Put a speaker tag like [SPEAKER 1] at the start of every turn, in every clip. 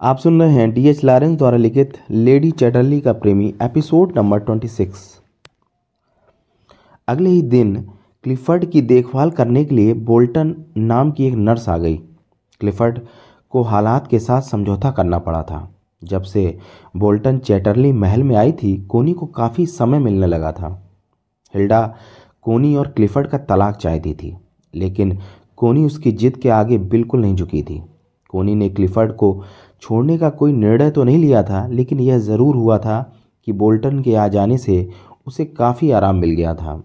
[SPEAKER 1] आप सुन रहे हैं डी एच लॉरेंस द्वारा लिखित लेडी चैटरली का प्रेमी एपिसोड नंबर ट्वेंटी सिक्स अगले ही दिन क्लिफर्ड की देखभाल करने के लिए बोल्टन नाम की एक नर्स आ गई। क्लिफर्ड को हालात के साथ समझौता करना पड़ा था। जब से बोल्टन चैटरली महल में आई थी, कोनी को काफ़ी समय मिलने लगा था। हिल्डा कोनी और क्लिफर्ड का तलाक चाहती थी, लेकिन कोनी उसकी जिद के आगे बिल्कुल नहीं झुकी थी। कोनी ने क्लिफर्ड को छोड़ने का कोई निर्णय तो नहीं लिया था, लेकिन यह ज़रूर हुआ था कि बोल्टन के आ जाने से उसे काफ़ी आराम मिल गया था।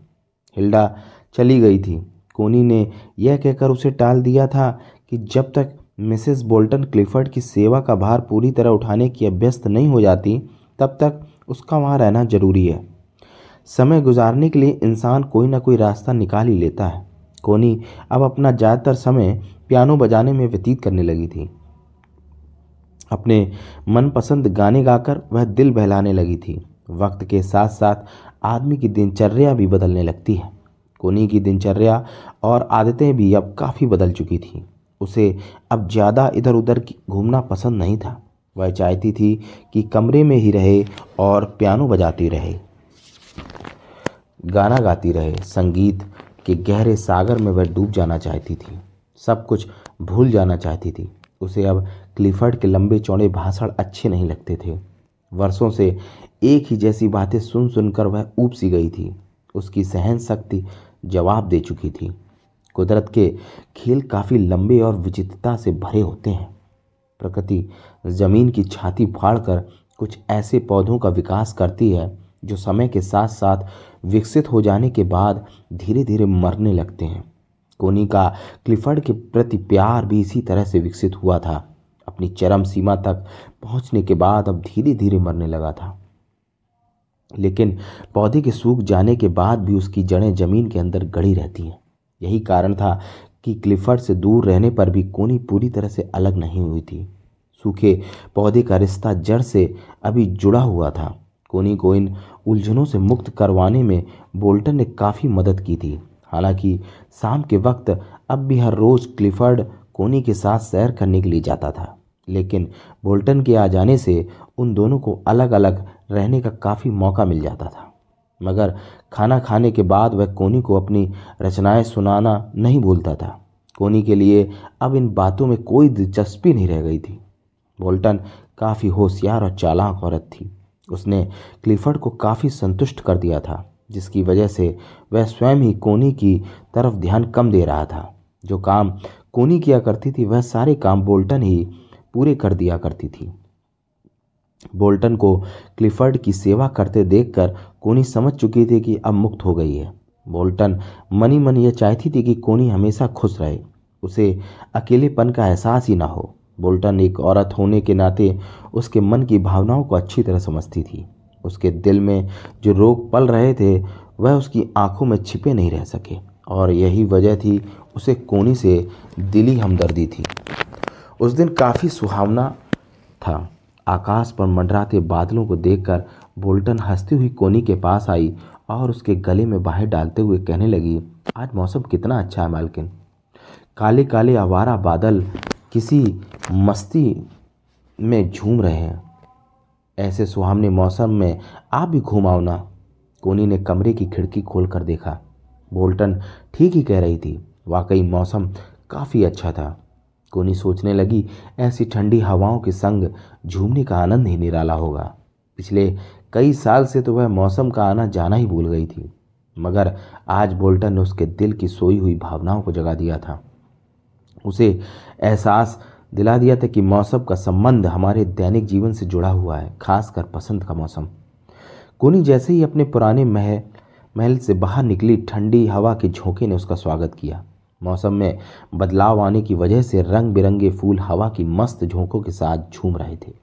[SPEAKER 1] हिल्डा चली गई थी। कोनी ने यह कहकर उसे टाल दिया था कि जब तक मिसेस बोल्टन क्लिफर्ड की सेवा का भार पूरी तरह उठाने की अभ्यस्त नहीं हो जाती, तब तक उसका वहाँ रहना ज़रूरी है। समय गुजारने के लिए इंसान कोई ना कोई रास्ता निकाल ही लेता है। कोनी अब अपना ज़्यादातर समय पियानो बजाने में व्यतीत करने लगी थी। अपने मनपसंद गाने गाकर वह दिल बहलाने लगी थी। वक्त के साथ साथ आदमी की दिनचर्या भी बदलने लगती है। कोनी की दिनचर्या और आदतें भी अब काफ़ी बदल चुकी थी। उसे अब ज़्यादा इधर उधर घूमना पसंद नहीं था। वह चाहती थी कि कमरे में ही रहे और पियानो बजाती रहे। गाना गाती रहे। संगीत के गहरे सागर में वह डूब जाना चाहती थी। सब कुछ भूल जाना चाहती थी। उसे अब क्लिफर्ड के लंबे चौड़े भाषण अच्छे नहीं लगते थे। वर्षों से एक ही जैसी बातें सुन सुनकर वह ऊब सी गई थी। उसकी सहन शक्ति जवाब दे चुकी थी। कुदरत के खेल काफ़ी लंबे और विचित्रता से भरे होते हैं। प्रकृति ज़मीन की छाती फाड़कर कुछ ऐसे पौधों का विकास करती है, जो समय के साथ साथ विकसित हो जाने के बाद धीरे धीरे मरने लगते हैं। कोनी का क्लिफर्ड के प्रति प्यार भी इसी तरह से विकसित हुआ था। अपनी चरम सीमा तक पहुँचने के बाद अब धीरे धीरे मरने लगा था। लेकिन पौधे के सूख जाने के बाद भी उसकी जड़ें ज़मीन के अंदर गड़ी रहती हैं। यही कारण था कि क्लिफर्ड से दूर रहने पर भी कोनी पूरी तरह से अलग नहीं हुई थी। सूखे पौधे का रिश्ता जड़ से अभी जुड़ा हुआ था। कोनी को इन उलझनों से मुक्त करवाने में बोल्टन ने काफ़ी मदद की थी। हालाँकि शाम के वक्त अब भी हर रोज़ क्लिफर्ड कोनी के साथ सैर करने के लिए जाता था। लेकिन बोल्टन के आ जाने से उन दोनों को अलग अलग रहने का काफ़ी मौका मिल जाता था। मगर खाना खाने के बाद वह कोनी को अपनी रचनाएँ सुनाना नहीं भूलता था। कोनी के लिए अब इन बातों में कोई दिलचस्पी नहीं रह गई थी। बोल्टन काफ़ी होशियार और चालाक औरत थी। उसने क्लिफर्ड को काफ़ी संतुष्ट कर दिया था, जिसकी वजह से वह स्वयं ही कोनी की तरफ़ ध्यान कम दे रहा था। जो काम कोनी किया करती थी, वह सारे काम बोल्टन ही पूरे कर दिया करती थी। बोल्टन को क्लिफर्ड की सेवा करते देखकर कोनी समझ चुकी थी कि अब मुक्त हो गई है। बोल्टन मनी मन यह चाहती थी कि कोनी हमेशा खुश रहे। उसे अकेलेपन का एहसास ही ना हो। बोल्टन एक औरत होने के नाते उसके मन की भावनाओं को अच्छी तरह समझती थी। उसके दिल में जो रोग पल रहे थे, वह उसकी आँखों में छिपे नहीं रह सके। और यही वजह थी उसे कोनी से दिली हमदर्दी थी। उस दिन काफ़ी सुहावना था। आकाश पर मंडराते बादलों को देखकर बोल्टन हंसती हुई कोनी के पास आई और उसके गले में बाहें डालते हुए कहने लगी, आज मौसम कितना अच्छा है मालकिन। काले काले आवारा बादल किसी मस्ती में झूम रहे हैं। ऐसे सुहावने मौसम में आप भी घूम आओ ना। कोनी ने कमरे की खिड़की खोलकर देखा। बोल्टन ठीक ही कह रही थी, वाकई मौसम काफ़ी अच्छा था। कोनी सोचने लगी, ऐसी ठंडी हवाओं के संग झूमने का आनंद ही निराला होगा। पिछले कई साल से तो वह मौसम का आना जाना ही भूल गई थी, मगर आज बोल्टन ने उसके दिल की सोई हुई भावनाओं को जगा दिया था। उसे एहसास दिला दिया था कि मौसम का संबंध हमारे दैनिक जीवन से जुड़ा हुआ है, खासकर पसंद का मौसम। कोनी जैसे ही अपने पुराने महल महल से बाहर निकली, ठंडी हवा के झोंके ने उसका स्वागत किया। मौसम में बदलाव आने की वजह से रंग बिरंगे फूल हवा की मस्त झोंकों के साथ झूम रहे थे।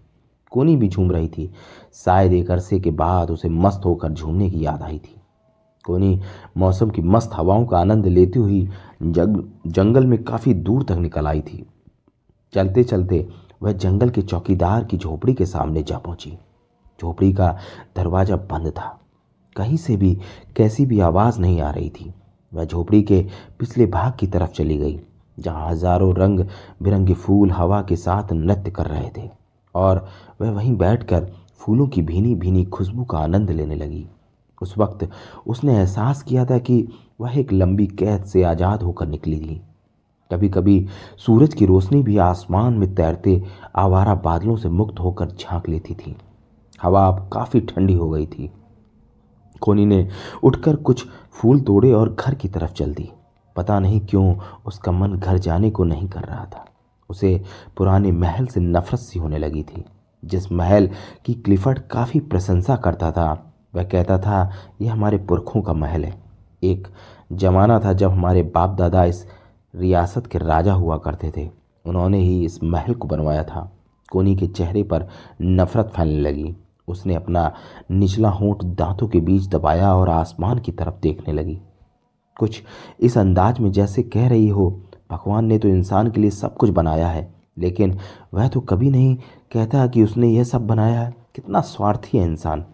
[SPEAKER 1] कोनी भी झूम रही थी। शायद एक अरसे के बाद उसे मस्त होकर झूमने की याद आई थी। कोनी, मौसम की मस्त हवाओं का आनंद लेती हुई जंग, जंगल में काफ़ी दूर तक निकल आई थी। चलते चलते वह जंगल के चौकीदार की झोपड़ी के सामने जा पहुँची। झोपड़ी का दरवाज़ा बंद था। कहीं से भी, कैसी भी आवाज़ नहीं आ रही थी। वह झोपड़ी के पिछले भाग की तरफ़ चली गई, जहाँ हज़ारों रंग बिरंगे फूल हवा के साथ नृत्य कर रहे थे, और वह वहीं बैठकर फूलों की भीनी भीनी खुशबू का आनंद लेने लगी। उस वक्त उसने एहसास किया था कि वह एक लंबी कैद से आज़ाद होकर निकली थी। कभी कभी सूरज की रोशनी भी आसमान में तैरते आवारा बादलों से मुक्त होकर झाँक लेती थी। हवा अब काफ़ी ठंडी हो गई थी। कोनी ने उठकर कुछ फूल तोड़े और घर की तरफ़ चल दी। पता नहीं क्यों उसका मन घर जाने को नहीं कर रहा था। उसे पुराने महल से नफरत सी होने लगी थी, जिस महल की क्लिफर्ड काफ़ी प्रशंसा करता था। वह कहता था, यह हमारे पुरखों का महल है। एक जमाना था जब हमारे बाप दादा इस रियासत के राजा हुआ करते थे। उन्होंने ही इस महल को बनवाया था। कोनी के चेहरे पर नफरत फैलने लगी। उसने अपना निचला होंठ दांतों के बीच दबाया और आसमान की तरफ़ देखने लगी। कुछ इस अंदाज में जैसे कह रही हो, भगवान ने तो इंसान के लिए सब कुछ बनाया है, लेकिन वह तो कभी नहीं कहता कि उसने यह सब बनाया है। कितना स्वार्थी है इंसान।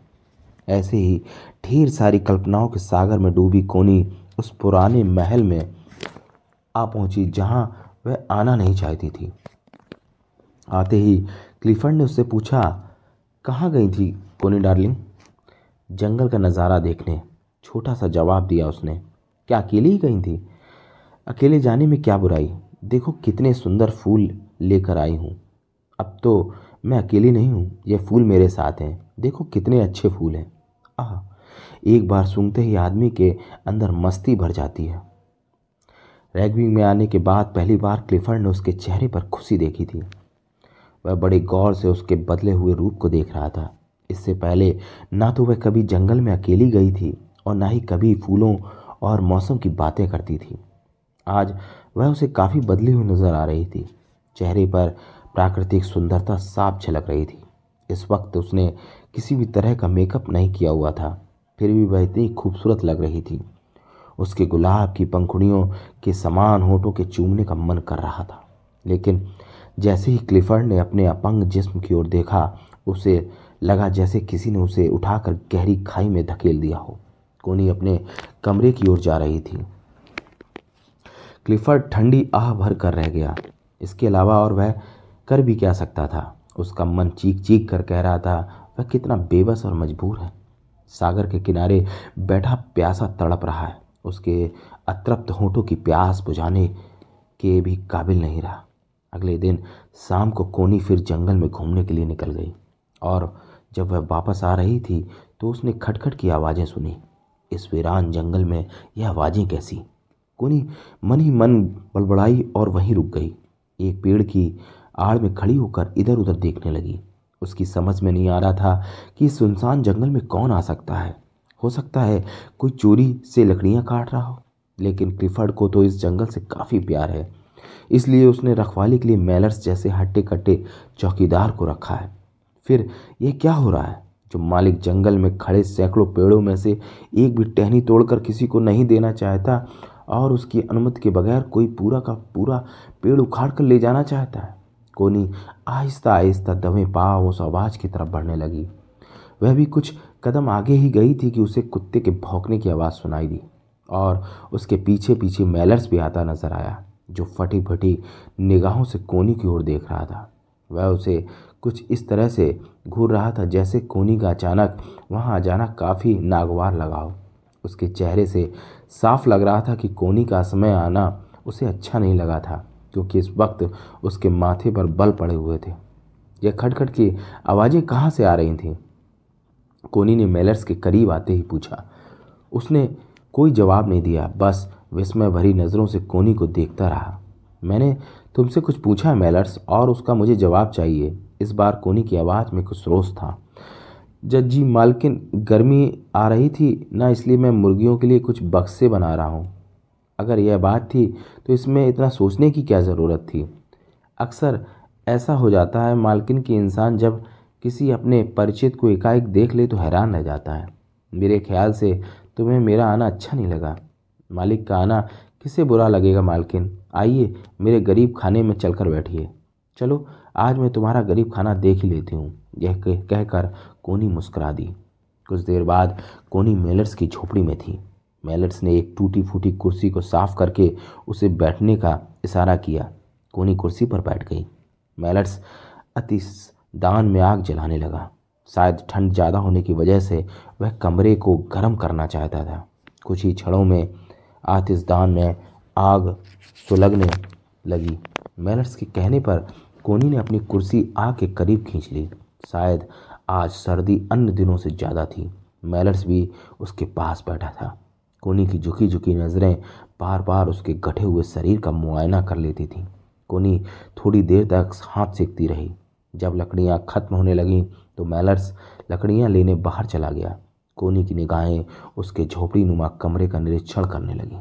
[SPEAKER 1] ऐसे ही ढेर सारी कल्पनाओं के सागर में डूबी कोनी उस पुराने महल में आ पहुँची, जहाँ वह आना नहीं चाहती थी। आते ही क्लिफर्ड ने उससे पूछा कहाँ गई थी कोनी डार्लिंग? जंगल का नज़ारा देखने छोटा सा जवाब दिया उसने। क्या अकेली ही गई थी? अकेले जाने में क्या बुराई? देखो कितने सुंदर फूल लेकर आई हूँ। अब तो मैं अकेली नहीं हूँ, ये फूल मेरे साथ हैं। देखो कितने अच्छे फूल हैं। आह, एक बार सूंघते ही आदमी के अंदर मस्ती भर जाती है। रैगविंग में आने के बाद पहली बार क्लिफर्ड ने उसके चेहरे पर खुशी देखी थी। वह बड़े गौर से उसके बदले हुए रूप को देख रहा था। इससे पहले ना तो वह कभी जंगल में अकेली गई थी और ना ही कभी फूलों और मौसम की बातें करती थी। आज वह उसे काफ़ी बदली हुई नज़र आ रही थी। चेहरे पर प्राकृतिक सुंदरता साफ़ झलक रही थी। इस वक्त उसने किसी भी तरह का मेकअप नहीं किया हुआ था, फिर भी वह इतनी खूबसूरत लग रही थी। उसके गुलाब की पंखुड़ियों के समान होठों के चूमने का मन कर रहा था, लेकिन जैसे ही क्लिफर्ड ने अपने अपंग जिस्म की ओर देखा, उसे लगा जैसे किसी ने उसे उठाकर गहरी खाई में धकेल दिया हो। कोनी अपने कमरे की ओर जा रही थी। क्लिफर्ड ठंडी आह भर कर रह गया। इसके अलावा और वह कर भी क्या सकता था? उसका मन चीख चीख कर कह रहा था, वह कितना बेबस और मजबूर है। सागर के किनारे बैठा प्यासा तड़प रहा है। उसके अतृप्त होठों की प्यास बुझाने के भी काबिल नहीं रहा। अगले दिन शाम को कोनी फिर जंगल में घूमने के लिए निकल गई और जब वह वापस आ रही थी तो उसने खटखट की आवाज़ें सुनी। इस वीरान जंगल में यह आवाज़ें कैसी? कोनी मन ही मन बड़बड़ाई और वहीं रुक गई। एक पेड़ की आड़ में खड़ी होकर इधर उधर देखने लगी। उसकी समझ में नहीं आ रहा था कि सुनसान जंगल में कौन आ सकता है। हो सकता है कोई चोरी से लकड़ियाँ काट रहा हो, लेकिन क्लिफर्ड को तो इस जंगल से काफ़ी प्यार है। इसलिए उसने रखवाली के लिए मेलर्स जैसे हट्टे कट्टे चौकीदार को रखा है। फिर ये क्या हो रहा है? जो मालिक जंगल में खड़े सैकड़ों पेड़ों में से एक भी टहनी तोड़कर किसी को नहीं देना चाहता और उसकी अनुमति के बगैर कोई पूरा का पूरा पेड़ उखाड़ कर ले जाना चाहता है। कोनी आहिस्ता आहिस्ता दमे पाव उस आवाज़ की तरफ़ बढ़ने लगी। वह भी कुछ कदम आगे ही गई थी कि उसे कुत्ते के भौंकने की आवाज़ सुनाई दी और उसके पीछे पीछे मेलर्स भी आता नज़र आया। जो फटी फटी निगाहों से कोनी की ओर देख रहा था। वह उसे कुछ इस तरह से घूर रहा था जैसे कोनी का अचानक वहाँ आ जाना काफ़ी नागवार लगा हो उसके चेहरे से साफ़ लग रहा था कि कोनी का समय आना उसे अच्छा नहीं लगा था, क्योंकि इस वक्त उसके माथे पर बल पड़े हुए थे। यह खटखट की आवाज़ें कहाँ से आ रही थीं? कोनी ने मेलर्स के करीब आते ही पूछा। उसने कोई जवाब नहीं दिया, बस विस्मय भरी नज़रों से कोनी को देखता रहा। मैंने तुमसे कुछ पूछा है, मेलर्स, और उसका मुझे जवाब चाहिए। इस बार कोनी की आवाज़ में कुछ रोष था। जज जी मालकिन, गर्मी आ रही थी, ना इसलिए मैं मुर्गियों के लिए कुछ बक्से बना रहा हूँ। अगर यह बात थी तो इसमें इतना सोचने की क्या ज़रूरत थी? अक्सर ऐसा हो जाता है, मालकिन की इंसान जब किसी अपने परिचित को एकाएक देख ले तो हैरान रह जाता है। मेरे ख्याल से तुम्हें मेरा आना अच्छा नहीं लगा। मालिक का आना किसे बुरा लगेगा मालकिन? आइए, मेरे गरीब खाने में चलकर बैठिए। चलो, आज मैं तुम्हारा गरीब खाना देख ही लेती हूँ, यह कहकर कोनी मुस्करा दी। कुछ देर बाद कोनी मेलर्स की झोपड़ी में थी। मेलर्स ने एक टूटी फूटी कुर्सी को साफ़ करके उसे बैठने का इशारा किया। कोनी कुर्सी पर बैठ गई। मेलर्स अति दान में आग जलाने लगा। शायद ठंड ज़्यादा होने की वजह से वह कमरे को गर्म करना चाहता था। कुछ ही क्षणों में आतिशदान में आग सुलगने लगी। मैनर्स के कहने पर कोनी ने अपनी कुर्सी आग के करीब खींच ली। शायद आज सर्दी अन्य दिनों से ज़्यादा थी। मैलर्स भी उसके पास बैठा था। कोनी की झुकी झुकी नज़रें बार बार उसके गठे हुए शरीर का मुआयना कर लेती थीं। कोनी थोड़ी देर तक हाथ सेकती रही। जब लकड़ियाँ खत्म होने लगीं तो मैलर्स लकड़ियाँ लेने बाहर चला गया। कोनी की निगाहें उसके झोपड़ी नुमा कमरे का निरीक्षण करने लगीं।